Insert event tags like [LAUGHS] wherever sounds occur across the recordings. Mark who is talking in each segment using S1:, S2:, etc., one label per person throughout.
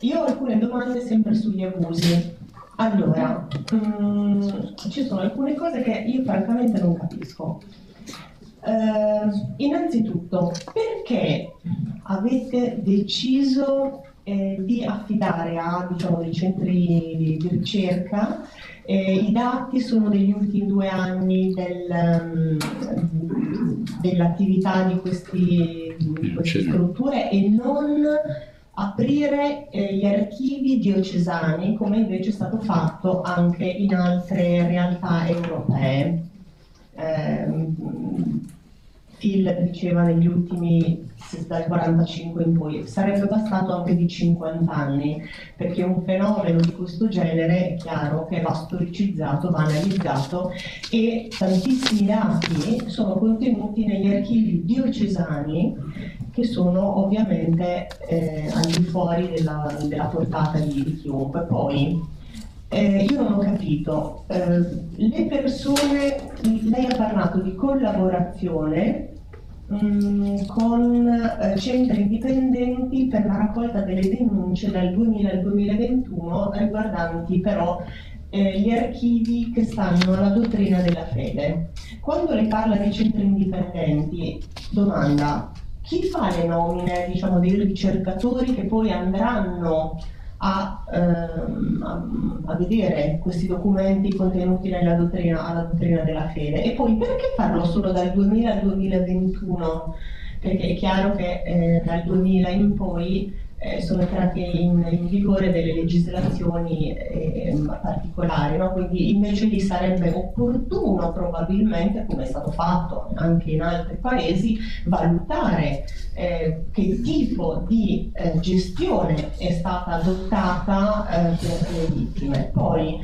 S1: Io ho alcune domande sempre sugli abusi. Allora, um, ci sono alcune cose che io francamente non capisco. Uh, innanzitutto, perché avete deciso eh, di affidare a diciamo, dei centri di ricerca eh, I dati sono degli ultimi due anni del, um, dell'attività di, questi, di queste strutture e non aprire eh, gli archivi diocesani come invece è stato fatto anche in altre realtà europee. Eh, Phil diceva negli ultimi dal 45 in poi, sarebbe bastato anche di 50 anni, perché un fenomeno di questo genere è chiaro che va storicizzato, va analizzato e tantissimi dati sono contenuti negli archivi diocesani che sono ovviamente eh, al di fuori della, della portata di, di chiunque. Poi eh, io non ho capito, eh, le persone, lei ha parlato di collaborazione mm, con eh, centri indipendenti per la raccolta delle denunce dal 2000 al 2021 riguardanti però eh, gli archivi che stanno alla dottrina della fede. Quando lei parla di centri indipendenti, domanda, chi fa le nomine diciamo, dei ricercatori che poi andranno a, ehm, a, a, vedere questi documenti contenuti nella dottrina, dottrina della fede. E poi perché farlo solo dal 2000 al 2021? Perché è chiaro che eh, dal 2000 in poi eh, sono entrate in, in, vigore delle legislazioni eh, particolari, no? quindi invece lì sarebbe opportuno probabilmente, come è stato fatto anche in altri paesi, valutare eh, che tipo di eh, gestione è stata adottata eh, per le vittime. Poi,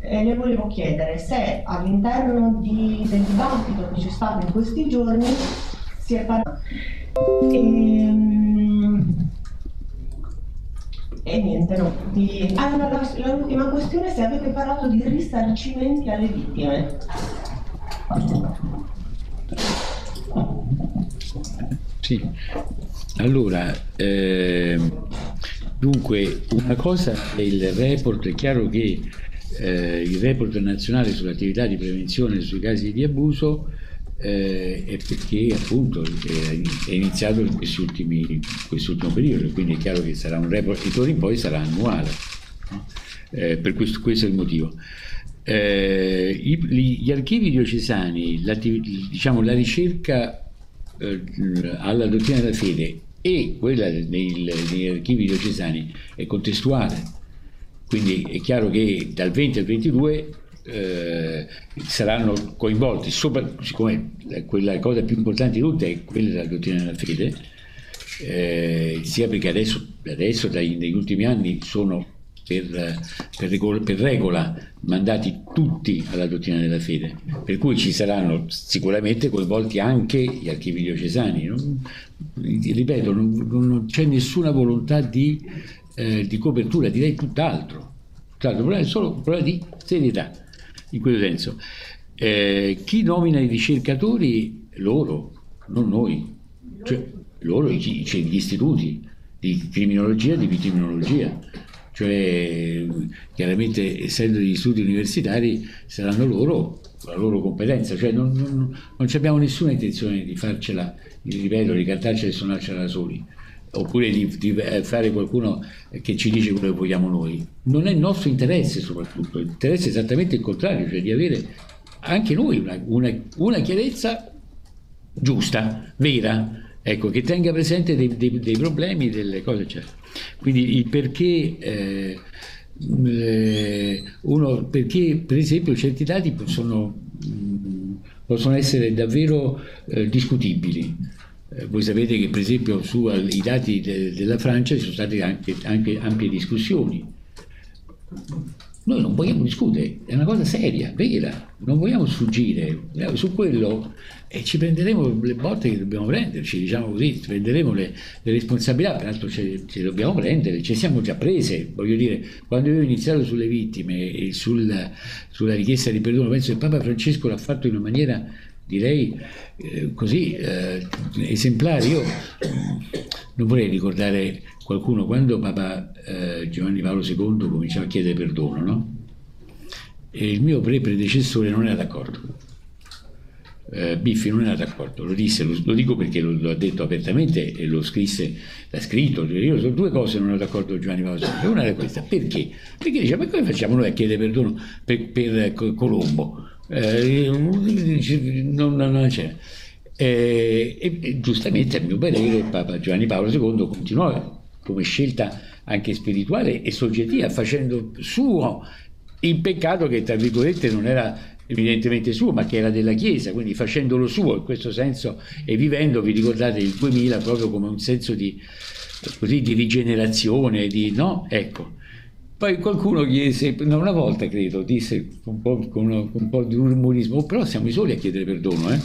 S1: eh, le volevo chiedere se all'interno di, del dibattito che c'è stato in questi giorni si è parlato. Ehm, e niente, no. Di... Ah, l'ultima questione è se avete parlato di risarcimenti alle vittime.
S2: Sì, allora, eh, dunque, una cosa è il report, è chiaro che eh, il report nazionale sull'attività di prevenzione sui casi di abuso eh, è perché appunto è iniziato in questi ultimi, quest'ultimo periodo, quindi è chiaro che sarà un report di ora in poi sarà annuale, no? eh, per questo, questo, è il motivo. Eh, i, gli archivi diocesani, diciamo, la ricerca eh, alla dottrina della fede e quella degli archivi diocesani è contestuale, quindi è chiaro che dal 20 al 22 eh, saranno coinvolti, sopra, siccome quella cosa più importante di tutte è quella della dottrina della fede, eh, sia perché adesso, adesso dai, negli ultimi anni sono per, per, regola, per, regola, mandati tutti alla dottrina della fede, per cui ci saranno sicuramente coinvolti anche gli archivi diocesani. Non, ripeto, non, non, c'è nessuna volontà di, eh, di copertura, direi tutt'altro. tutt'altro. È solo un problema di serietà in questo senso. Eh, chi nomina i ricercatori? Loro, non noi, cioè, loro, cioè, gli istituti di criminologia e di vitiminologia. Cioè, chiaramente essendo degli studi universitari saranno loro la loro competenza, cioè non, non, non abbiamo nessuna intenzione di farcela, ripeto, di cantarcela e suonarcela da soli oppure di, di, eh, fare qualcuno che ci dice quello che vogliamo noi. Non è il nostro interesse soprattutto, l'interesse è esattamente il contrario, cioè di avere anche noi una, una, una chiarezza giusta, vera, ecco, che tenga presente dei, dei, dei, problemi, delle cose, eccetera. Quindi il perché... Eh, eh, uno, perché per esempio certi dati possono, mm, possono essere davvero eh, discutibili eh, voi sapete che per esempio sui dati de, della Francia ci sono state anche, anche, ampie discussioni. Noi non vogliamo discutere, è una cosa seria, vera, non vogliamo sfuggire. Eh, su quello e ci prenderemo le botte che dobbiamo prenderci, diciamo così, prenderemo le, le responsabilità, peraltro ce, ce, le dobbiamo prendere, ci siamo già prese, voglio dire, quando io ho iniziato sulle vittime e sul, sulla richiesta di perdono, penso che Papa Francesco l'ha fatto in una maniera direi eh, così eh, esemplari. Io non vorrei ricordare qualcuno, quando Papa eh, Giovanni Paolo II cominciò a chiedere perdono, no? E il mio pre-predecessore non era d'accordo. Eh, Biffi non era d'accordo, lo disse, lo, lo dico perché lo, lo, ha detto apertamente e lo scrisse, l'ha scritto, io su due cose non ero d'accordo con Giovanni Paolo II, una era questa, perché? Perché diceva, ma come facciamo noi a chiedere perdono per, per Colombo? Eh, non, non c'era. Eh, e, e, giustamente a mio parere Papa Giovanni Paolo II continuò come scelta anche spirituale e soggettiva, facendo suo il peccato che tra virgolette non era evidentemente suo, ma che era della Chiesa, quindi facendolo suo in questo senso e vivendo, vi ricordate il 2000 proprio come un senso di, così, di rigenerazione, di, no? Ecco. Poi qualcuno chiese, una volta credo, disse un po' con, un po' di umorismo, oh, però siamo i soli a chiedere perdono, eh?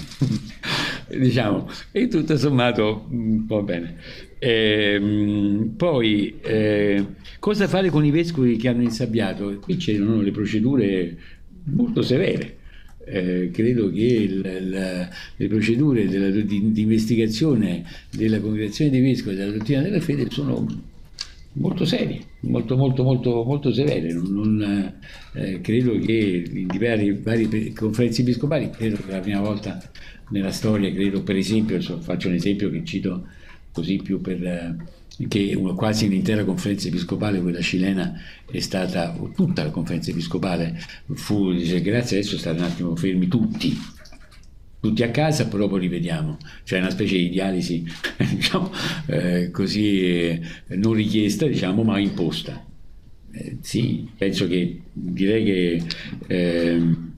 S2: [LAUGHS] diciamo, e tutto sommato un po' bene. Eh, poi, eh, cosa fare con i vescovi che hanno insabbiato? Qui c'erano le procedure molto severe. Eh, credo che il, la, le procedure della, di, di, investigazione della congregazione dei vescovi e della dottrina della fede sono molto serie, molto, molto, molto, molto severe. Non, non, eh, credo che in varie, varie conferenze episcopali, credo che la prima volta nella storia, credo per esempio, faccio un esempio che cito così più per eh, che quasi un'intera conferenza episcopale, quella cilena, è stata, tutta la conferenza episcopale fu, dice grazie, adesso state un attimo fermi tutti, tutti a casa, però poi rivediamo, cioè una specie di dialisi [LAUGHS] diciamo, eh, così eh, non richiesta, diciamo, ma imposta. Eh, sì, penso che direi che ehm,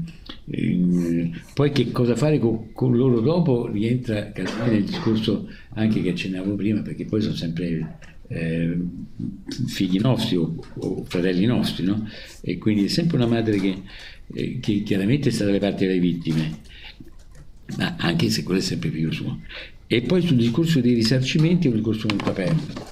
S2: poi che cosa fare con, con loro dopo rientra nel discorso anche che accennavo prima, perché poi sono sempre eh, figli nostri o, o, fratelli nostri, no? E quindi è sempre una madre che, eh, che chiaramente sta dalle parti delle vittime, ma anche se quello è sempre figlio suo. E poi sul discorso dei risarcimenti è un discorso molto aperto.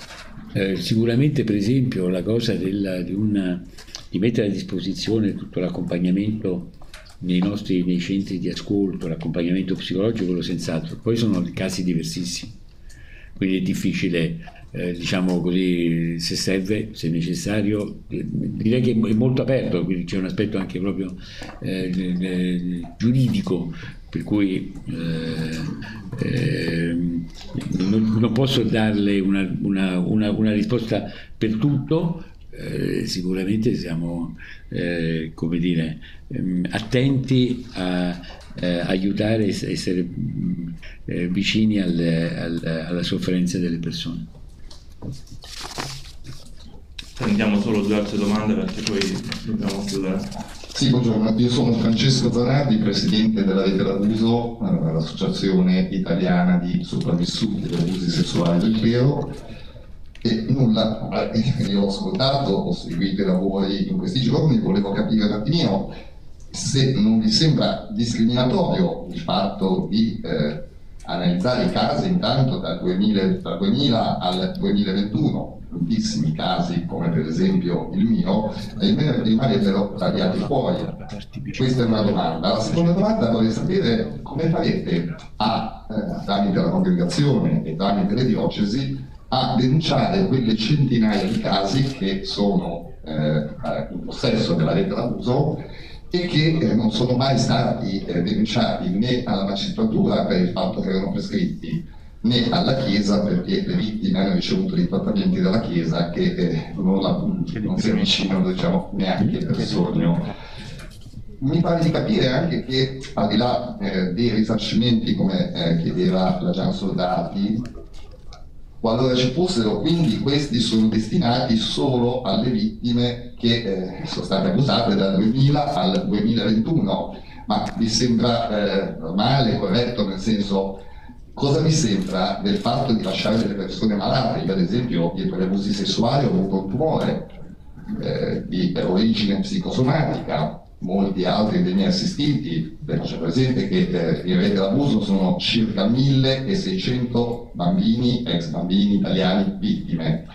S2: Eh, sicuramente, per esempio, la cosa della, di, una, di mettere a disposizione tutto l'accompagnamento nei nostri nei centri di ascolto, l'accompagnamento psicologico, quello senz'altro. Poi sono casi diversissimi, quindi è difficile, eh, diciamo così, se serve, se necessario, eh, direi che è molto aperto, quindi c'è un aspetto anche proprio eh, eh giuridico, per cui eh, ehm, non, non, posso darle una, una, una, una risposta per tutto, eh, sicuramente siamo eh, come dire, ehm, attenti a eh, aiutare e essere eh, vicini al, al, alla sofferenza delle persone.
S3: Prendiamo solo due altre domande perché poi dobbiamo chiudere.
S4: Sì, buongiorno, io sono Francesco Zanardi, presidente della Rete d'Abuso, eh, l'associazione italiana di sopravvissuti degli abusi sessuali del clero. E nulla, [LAUGHS] io ho ascoltato, ho seguito i lavori in questi giorni, volevo capire un attimino se non vi sembra discriminatorio il fatto di eh, analizzare i casi intanto dal 2000, dal 2000 al 2021, tantissimi casi come per esempio il mio, e rimarrebbero tagliati fuori. Questa è una domanda. La seconda domanda vorrei sapere come farete a, eh, tramite la congregazione e tramite le diocesi, a denunciare quelle centinaia di casi che sono eh, in possesso della rete d'abuso e che eh, non sono mai stati eh, denunciati né alla magistratura per il fatto che erano prescritti né alla Chiesa perché le vittime hanno ricevuto dei trattamenti dalla Chiesa che eh, non, non, si avvicinano diciamo, neanche per sogno. Mi pare di capire anche che al di là eh, dei risarcimenti come eh, chiedeva la Gian Soldati, qualora ci fossero, quindi questi sono destinati solo alle vittime che eh, sono state accusate dal 2000 al 2021, ma vi sembra eh, normale, corretto, nel senso cosa vi sembra del fatto di lasciare delle persone malate? Io ad esempio dietro gli abusi sessuali ho avuto un tumore eh, di origine psicosomatica, molti altri dei miei assistiti, faccio presente che eh, in rete d'abuso sono circa 1600 bambini, ex bambini italiani vittime.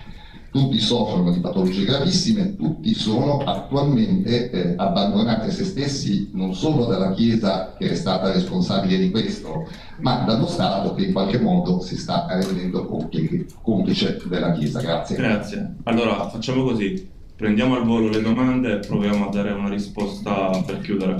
S4: Tutti soffrono di patologie gravissime, tutti sono attualmente eh, abbandonati a se stessi non solo dalla Chiesa che è stata responsabile di questo, ma dallo Stato che in qualche modo si sta rendendo complice, della Chiesa. Grazie.
S3: Grazie. Allora facciamo così, prendiamo al volo le domande e proviamo a dare una risposta per chiudere.